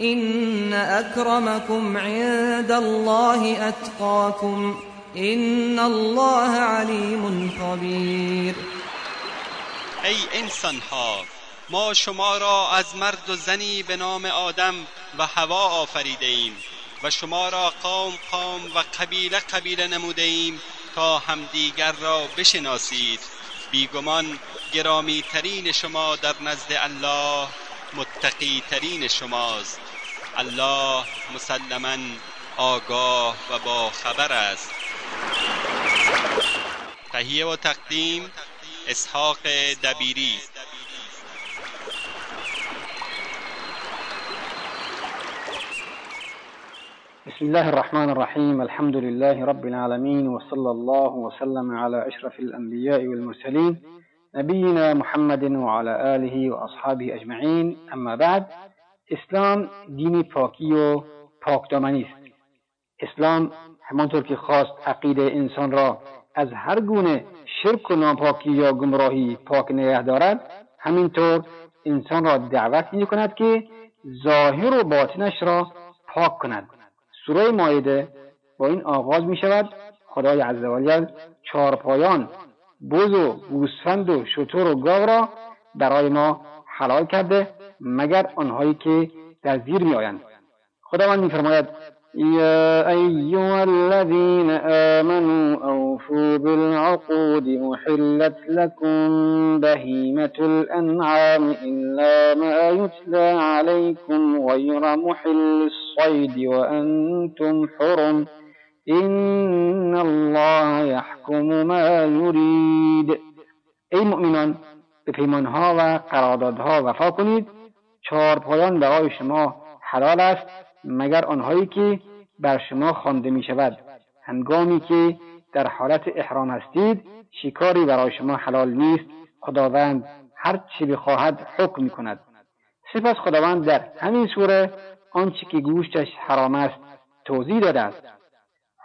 إن أكرمكم عند الله أتقاكم إن الله عليم خبير. ای انسان ها ما شما را از مرد و زنی به نام آدم و هوا آفریده ایم و شما را قوم قوم و قبیله قبیله نموده ایم تا همدیگر را بشناسید. بیگمان گرامی ترین شما در نزد الله متقی ترین شماست. الله مسلما آگاه و با خبر است. تهیه و تقدیم اسحاق دبیری. بسم الله الرحمن الرحيم. الحمد لله رب العالمين وصلى الله وسلم على أشرف الأنبياء والمرسلين نبينا محمد وعلى آله وأصحابه أجمعين. أما بعد اسلام دین پاکی و پاکدامنی است. اسلام همانطور که خواست عقیده انسان را از هر گونه شرک و ناپاکی یا گمراهی پاک نگه دارد همینطور انسان را دعوت می کند که ظاهر و باطنش را پاک کند. سوره مایده با این آغاز می شود خدای عزوجل چهارپایان بز و گوسفند و شطور و گاو را برای ما حلال کرده مگر آنهایی که در زیر می آیند. خداوند میفرماید يا أيها الذين آمنوا أوفوا بالعقود أحلت لكم بهيمة الأنعام إلا ما يتلى عليكم غير محل الصيد وأنتم حرم إن الله يحكم ما يريد ای مؤمنان به پیمانها و قراردادها وفا کنید چهار پایان برای شما حلال است مگر آنهایی که بر شما خوانده می شود هنگامی که در حالت احرام هستید شکاری برای شما حلال نیست. خداوند هر چی بخواهد حکم می کند سپس خداوند در همین سوره آنچه که گوشتش حرام است توضیح داده است.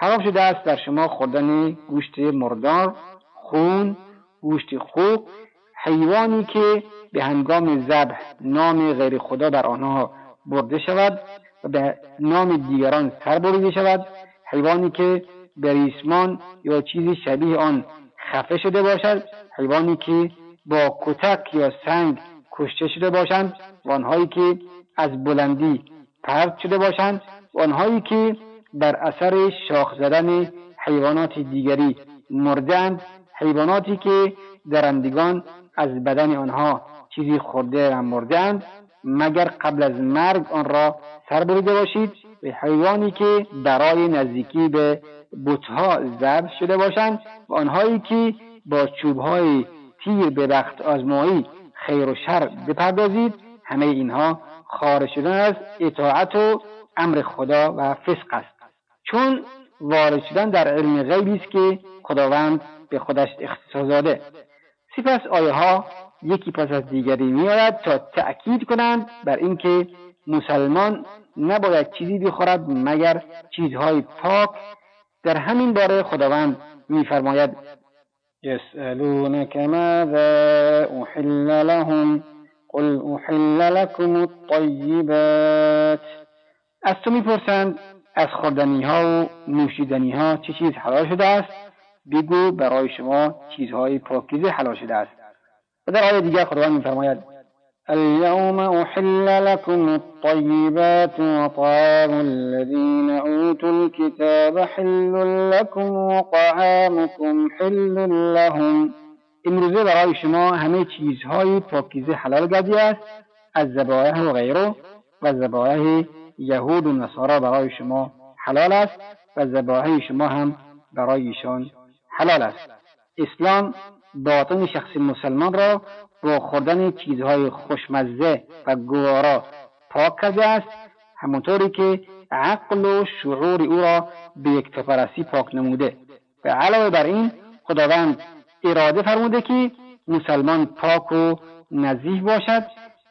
حرام شده است. در شما خوردن گوشت مردار خون گوشت خوب حیوانی که به هنگام ذبح نام غیر خدا بر آنها برده شود و به نام دیگران سر بریده شود حیوانی که به ریسمان یا چیزی شبیه آن خفه شده باشد حیوانی که با کتک یا سنگ کشته شده باشند و آنهایی که از بلندی پرد شده باشند و آنهایی که در اثر شاخ زدن حیوانات دیگری. مردند حیواناتی که درندگان از بدن آنها چیزی خورده و مردند مگر قبل از مرگ آن را سر بریده باشید؟ به حیوانی که برای نزدیکی به بتها ضبط شده باشند و آنهایی که با چوبهای تیر به بخت آزمایی خیر و شر بپردازید همه اینها خارج شدن از اطاعت و امر خدا و فسق است. چون وارد شدن در علم غیبی است که خداوند به خودش اختصاص داده. سپس آیه ها یکی پس از دیگری میآید تا تأکید کنند بر اینکه مسلمان نباید چیزی بخورد مگر چیزهای پاک. در همین باره خداوند میفرماید يسألونك ماذا أحل لهم؟ قل أحل لكم الطيبات از تو می‌پرسند از خوردنی ها و نوشیدنی ها چه چیز حلال شده است؟ بگو برای شما چیزهای پاکیزه حلال شده است. و در آیه دیگر خداوند میفرماید اليوم أحل لكم الطيبات وطعام الذين أوتوا الكتاب حل لكم وطعامكم حل لهم. امروزه برای شما همه چیزهای پاکیزه حلال گردی است از ذبایح و غیره و ذبایح یهود و نصارا برای شما حلال است و ذبایح شما هم برای ایشان حلال است. اسلام باطن شخص مسلمان را با خوردن چیزهای خوشمزه و گوارا پاک کرده است همونطوری که عقل و شعور او را به یکتاپرستی پاک نموده. و علاوه بر این خداوند اراده فرموده که مسلمان پاک و نزیح باشد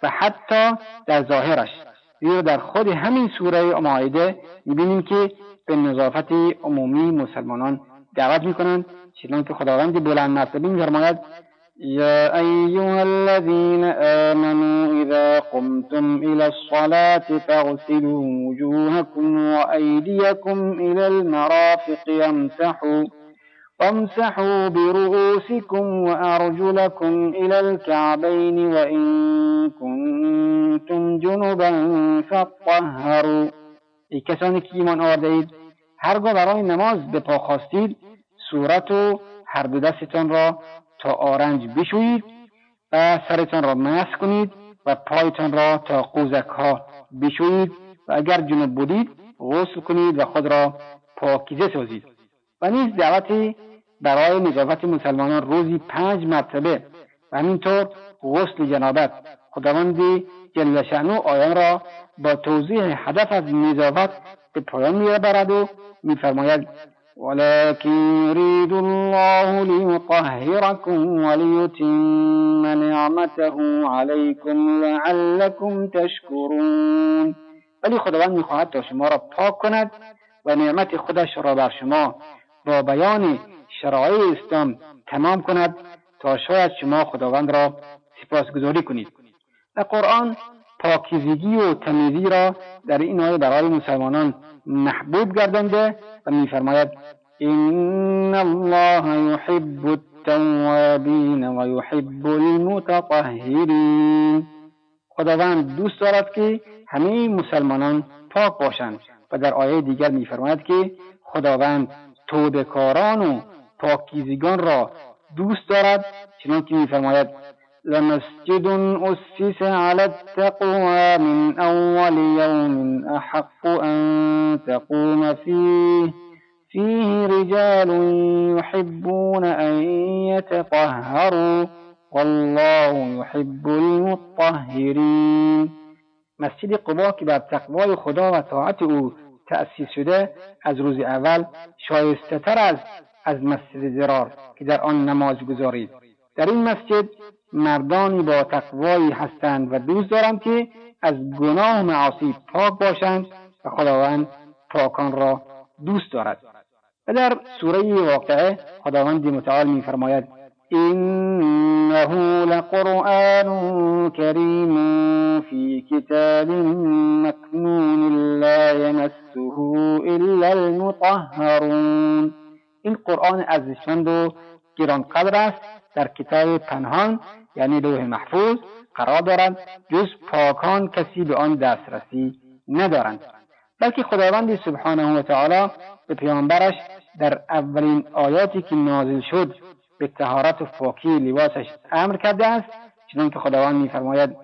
و حتی در ظاهرش زیرا در خود همین سوره ماعده می‌بینیم که به نظافت عمومی مسلمانان دعوت می‌کنند. چنان که خداوند بلند مرتبه میفرماید يا أيها الذين آمنوا إذا قمتم إلى الصلاة فاغسلوا وجوهكم وأيديكم إلى المرافق يمسحوا وامسحوا برؤوسكم وأرجلكم إلى الكعبين وإن كنتم جنبا فاطهروا. ای کسانی که ایمان آورده اید هرگاه برای نماز به پا خواستید صورت و هر دو دستتان را تا آرنج بشویید و سرتان را مسح کنید و پایتان را تا قوزک ها بشویید و اگر جنوب بودید غسل کنید و خود را پاکیزه سازید. و نیز دعوتی برای نظافت مسلمانان روزی پنج مرتبه. و همینطور غسل جنابت. خداوند جل شأنو آیان را با توضیح هدف از نظافت به پایان می‌برد و میفرماید ولكن يريد الله ليطهركم وليتم نعمته عليكم لعلكم تشكرون ولی خداوند می‌خواهد تا شما را پاک کند و نعمت خودش را بر شما با بیان شرایع اسلام تمام کند تا شاید شما خداوند را سپاسگزاری کنید. و قرآن پاکیزگی و تمیزی را در این آیه برای مسلمانان محبوب گردانده و میفرماید ان الله يحب التوابین و يحب المتطهرین. خداوند دوست دارد که همه مسلمانان پاک باشند. و در آیه دیگر میفرماید که خداوند توبهکاران و پاکیزگان را دوست دارد چنانکه میفرماید لمسجد أسس على التقوى من أول يوم أحق أن تقوم فيه فيه رجال يحبون أن يتطهروا والله يحب المطهرين. مسجد قبا که بر تقوای خدا و طاعت او تأسیس شده از روز اول شایسته تر از از مسجد زرار که در آن نماز گذارید. در این مسجد مردانی با تقوایی هستند و دوست دارند که از گناه معاصی پاک باشند و خداوند پاکان را دوست دارد. و در سوره واقعه خداوند متعال میفرماید إنه لقرآن كريم في كتاب مكنون لا يمسه إلا المطهرون. این قرآن ارزشمند و گرانقدر است در کتاب پنهان یعنی لوح محفوظ قرار دارند جز پاکان کسی به آن دسترسی ندارند. بلکه خداوند سبحانه و تعالی به پیامبرش در اولین آیاتی که نازل شد به تهارت و پاکی لباسش امر کرده است چنانکه خداوند میفرماید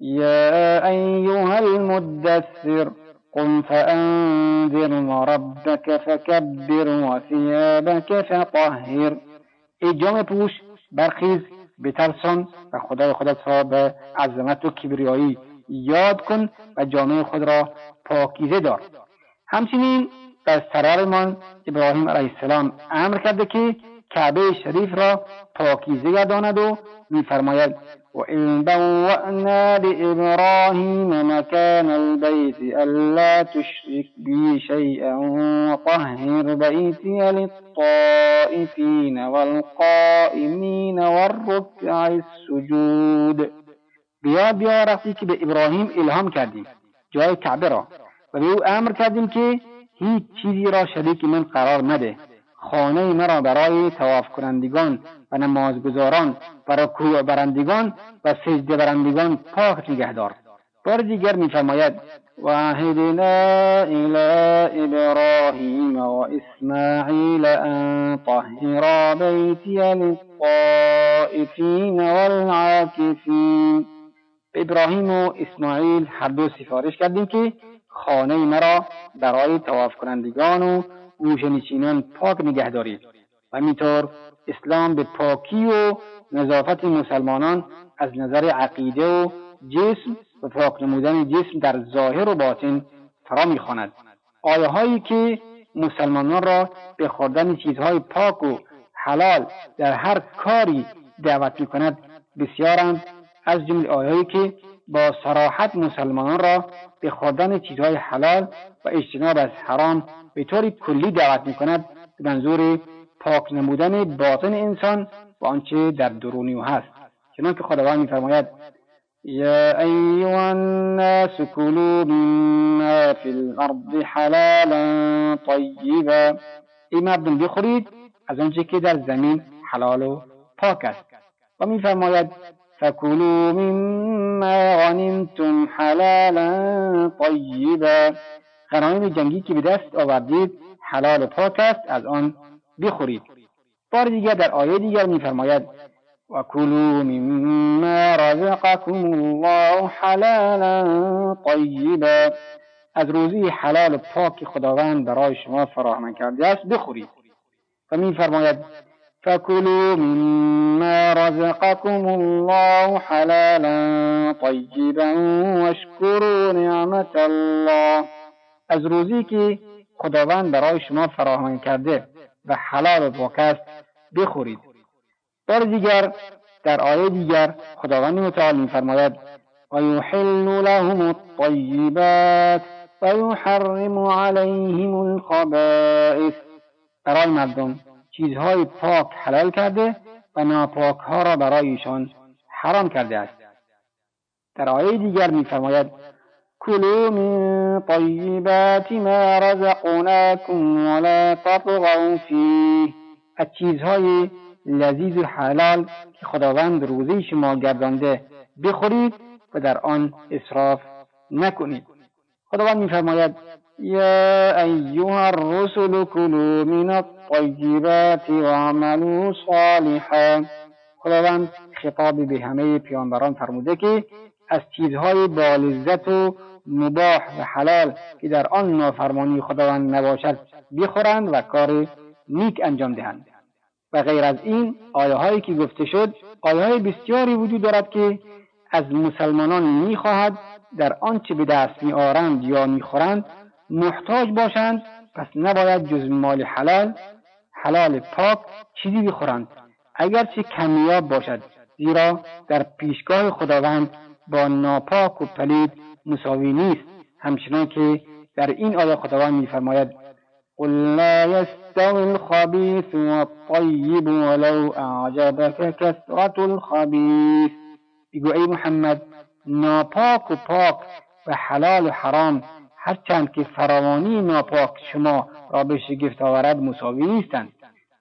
یا ایها المدثر قم فانذر وربك فكبر وثيابك فطهر. ای جامع پوش برخیز بترسان و خدای خودت را به عظمت و کبریایی یاد کن و جامعه خود را پاکیزه دار. همچنین در سرارمان ابراهیم علیه السلام امر کرده که کعبه شریف را پاکیزه گرداند و میفرماید وإن بوأنا لإبراهيم مكان البيت ألا تشرك بي شيئا وطهر بيتي للطائفين والقائمين والركع السجود. رفتی که به ابراهیم الهام کردیم. جای کعبه را. و به أو أمر کردیم که هیچ چیزی را شریک من قرار نده. خانه مرا برای تواف کنندگان و نمازگزاران و رکوع برندگان و سجده برندگان پاک نگهدار. بار دیگر میفرماید وعهدنا إلى إبراهيم وإسماعيل أن طهرا بيتي للطائفين والعاكفين. به ابراهیم و اسماعیل هر دو سفارش کردیم که خانه مرا برای تواف کنندگان و گوشنشینان پاک نگه دارید و همینطور اسلام به پاکی و نظافت مسلمانان از نظر عقیده و جسم و پاک نمودن جسم در ظاهر و باطن فرا می‌خواند. آیه هایی که مسلمانان را به خوردن چیزهای پاک و حلال در هر کاری دعوت می کند بسیارند. از جمله آیهایی که با صراحت مسلمانان را به خوردن چیزهای حلال و اجتناب از حرام به طور کلی دعوت می کند به منظور پاک نمودن باطن انسان و آنچه در درونی او هست. چنانکه خداوند میفرماید یا ایها الناس کلوا مما فی الارض حلالا طیبا. ای مردم بخورید از آنچه که در زمین حلال و پاک است. و میفرماید فكلوا مما غنمتم حلالا طیبا غنایم جنگی که به دست آوردید حلال پاک است از آن بخورید. بار دیگر در آیه دیگر میفرماید و کلوا مما رزقكم الله حلالا طیبا از روزی حلال پاک خداوند برای شما فراهم کرده است بخورید. و میفرماید فكلوا مما رزقكم الله حلالا طيبا واشكروا نعمة الله از روزی که خداوند برای شما فراهم کرده و حلال و پاک است بخورید. بار دیگر در آیه دیگر خداوند متعال میفرماید و یحل لهم الطیبات و علیهم الخبائث. برای مردم چیزهای پاک حلال کرده و ناپاک ها را برای ایشان حرام کرده است. در آیه دیگر میفرماید کلوا من طیبات ما رزقناکم ولا تطغوا فیه. از چیزهای لذیذ و حلال که خداوند روزی شما گردانده بخورید و در آن اصراف نکنید. خداوند میفرماید یا ایها الرسل کلوا من الطیبات واعملوا صالحا. خداوند خطاب به همه پیامبران فرموده که از چیزهای با لذت و مباح و حلال که در آن نافرمانی خداوند نباشد بخورند و کار نیک انجام دهند. و غیر از این آیه هایی که گفته شد آیه های بسیاری وجود دارد که از مسلمانان می‌خواهد در آنچه به دست میآرند یا می‌خورند محتاج باشند پس نباید جز مال حلال حلال پاک چیزی بخورند. اگرچه کمیاب باشد زیرا در پیشگاه خداوند با ناپاک و پلید مساوی نیست. همچنان که در این آیه خداوند میفرماید قل لا يستوي الخبيث والطيب ولو أعجبك كثرة الخبيث بگو ای محمد ناپاک و پاک و حلال و حرام هرچند که فراوانی ناپاک شما را به شگفت آورد مساوی نیستند.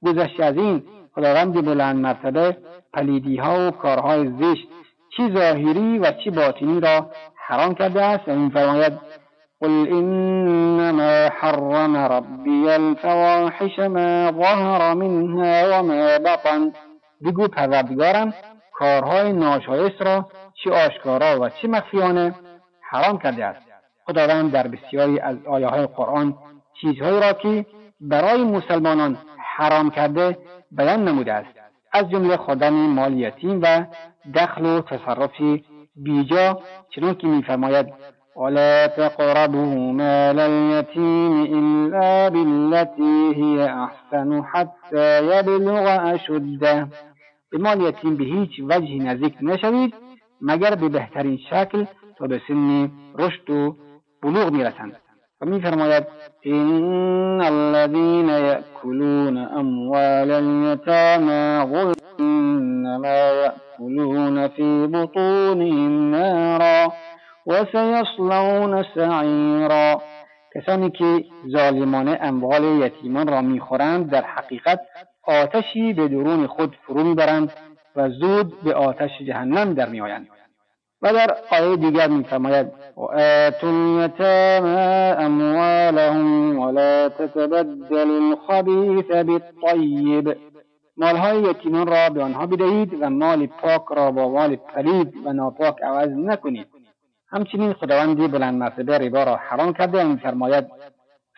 گذشته از این خداوند بلند مرتبه پلیدی ها و کارهای زشت چی ظاهری و چی باطنی را حرام کرده است؟ و میفرماید قل انما حرم ربی الفواحش ما ظهر منها وما بطن. بگو پروردگارم کارهای ناشایست را چی آشکارا و چی مخفیانه حرام کرده است. خداوند در بسیاری از آیه های قرآن چیزهایی را که برای مسلمانان حرام کرده بیان نموده است. از جمله خوردن مال یتیم و دخل و تصرف بیجا چنانکه میفرماید ولا تقربوا مال اليتيم إلا بالتي هي أحسن حتى يبلغ أشده به مال یتیم به هیچ وجهی نزدیک نشوید مگر به بهترین شکل تا به سن رشد و بلوغ می‌رسند. و میفرماید ان الذين يأكلون اموال اليتامى انما يأكلون في بطونهم نارا وسيصلون سعيرا. کسانی که ظالمانه اموال یتیمان را می‌خورند در حقیقت آتشی به درون خود فرو می‌برند و زود به آتش جهنم در میآیند. و در آیه دیگر میفرماید وآتوا الیتاما اموالهم ولا تتبدل الخبیث بالطیب. مالهای یتیمان را به آنها بدهید و مال پاک را با مال پلید و ناپاک عوض نکنید. همچنین خداوند بلند مرتبه ربا را حرام کرده و میفرماید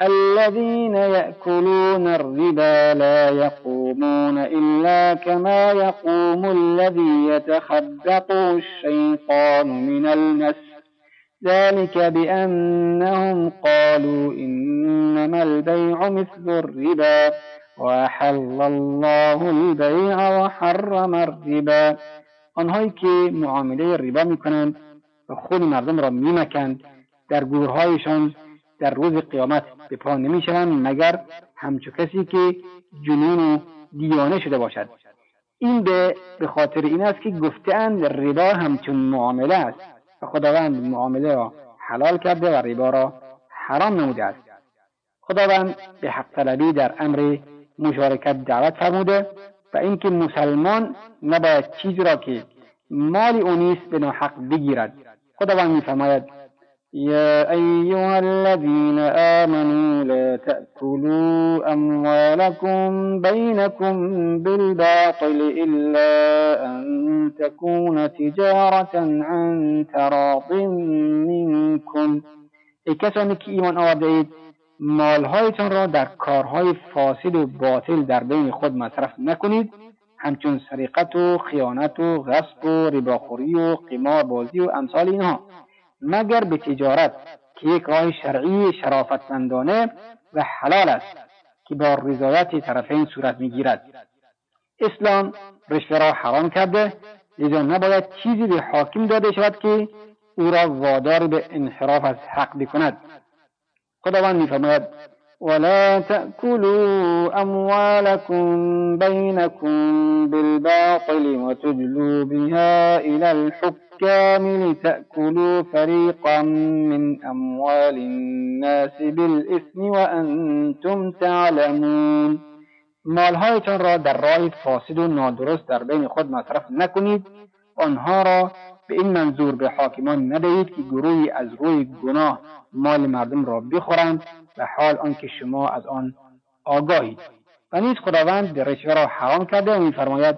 الذين يأكلون الربا لا يقومون إلا كما يقوم الذي يتخبطه الشيطان من المس ذلك بأنهم قالوا إنما البيع مثل الربا وأحل الله البيع وحرم الربا. آنهایی که معامله ربا میکنند و خود مردم را میمکند در گورهایشان در روز قیامت به پا نمی‌شوند مگر همچو کسی که جنون و دیانه شده باشد. این به به خاطر این است که گفتهاند ربا همچون معامله است و خداوند معامله را حلال کرده و ربا را حرام نموده است. خداوند به حق طلبی در امر مشارکت دعوت فرموده و اینکه مسلمان نباید چیزی را که مال او نیست به ناحق بگیرد. خداوند میفرماید يا أيها الذين آمنوا لا تأكلوا أموالكم بينكم بالباطل إلا أن تكون تجارة عن تراض منكم. ای کسانی که ایمان آورده اید مالهایتان را در کارهای فاسد و باطل در بین خود مصرف نکنید. همچون سریقت و خیانت و غصب و رباخوری و قمار بازی و امثال اینها. مگر به تجارت که یک راه شرعی شرافتمندانه و حلال است که با رضایت طرفین صورت می‌گیرد. اسلام رشوه را حرام کرده لذا نباید چیزی به حاکم داده شود که او را وادار به انحراف از حق بکند. خداوند میفرماید ولا تأكلوا أموالكم بينكم بالباطل وتدلوا بها إلى الحكام لتأكلوا فريقا من أموال الناس بالإثم وأنتم تعلمون. مالهایتان را در راه فاسد و نادرست در بین خود مصرف نکنید. آنها را به این منظور به حاکمان ندهید که گروهی از روی گناه مال مردم را بخورند و حال آنکه شما از آن آگاهید. و نیز خداوند رشوه را حرام کرده و میفرماید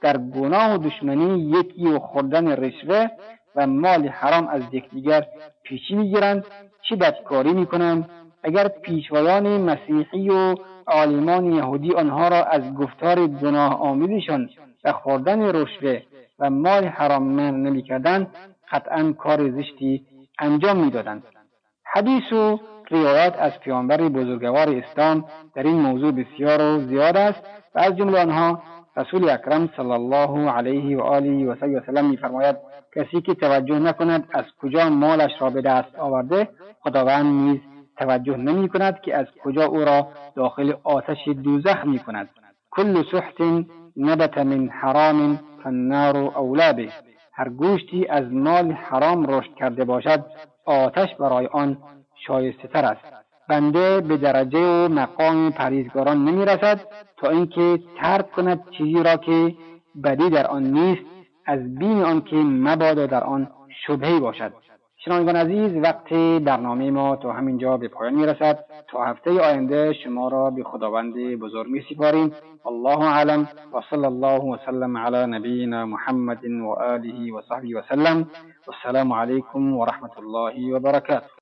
در گناه و دشمنی یکی و خوردن رشوه و مال حرام از یکدیگر پیشی می‌گیرند. چه بدکاری می‌کنند؟ اگر پیشوایان مسیحی و عالمان یهودی آنها را از گفتار گناه آمیزشان و خوردن رشوه و مال حرام من نمی‌کردند قطعا کار زشتی انجام می‌دادند. حدیث و روایت از پیامبر بزرگوار اسلام در این موضوع بسیار و زیاد است و از جمله آنها رسول اکرم صلی الله علیه و آله و سلم میفرماید کسی که توجه نکند از کجا مالش را به دست آورده خداوند نیز توجه نمی کند که از کجا او را داخل آتش دوزخ می کند کل سحت نبت من حرام فالنار اولا به. هر گوشتی از مال حرام رشد کرده باشد آتش برای آن شایسته تر است. بنده به درجه و مقام پریزگاران نمی رسد تا اینکه ترک کند چیزی را که بدی در آن نیست از بین آنکه مبادا در آن شبهی باشد. شنوندگان عزیز وقت برنامه ما تا همینجا به پایان می رسد تا هفته آینده شما را به خداوند بزرگ می سپاریم الله اعلم. و صلی الله وسلم علی نبینا محمد و آله و صحبه وسلم والسلام علیکم و رحمت الله و برکاته.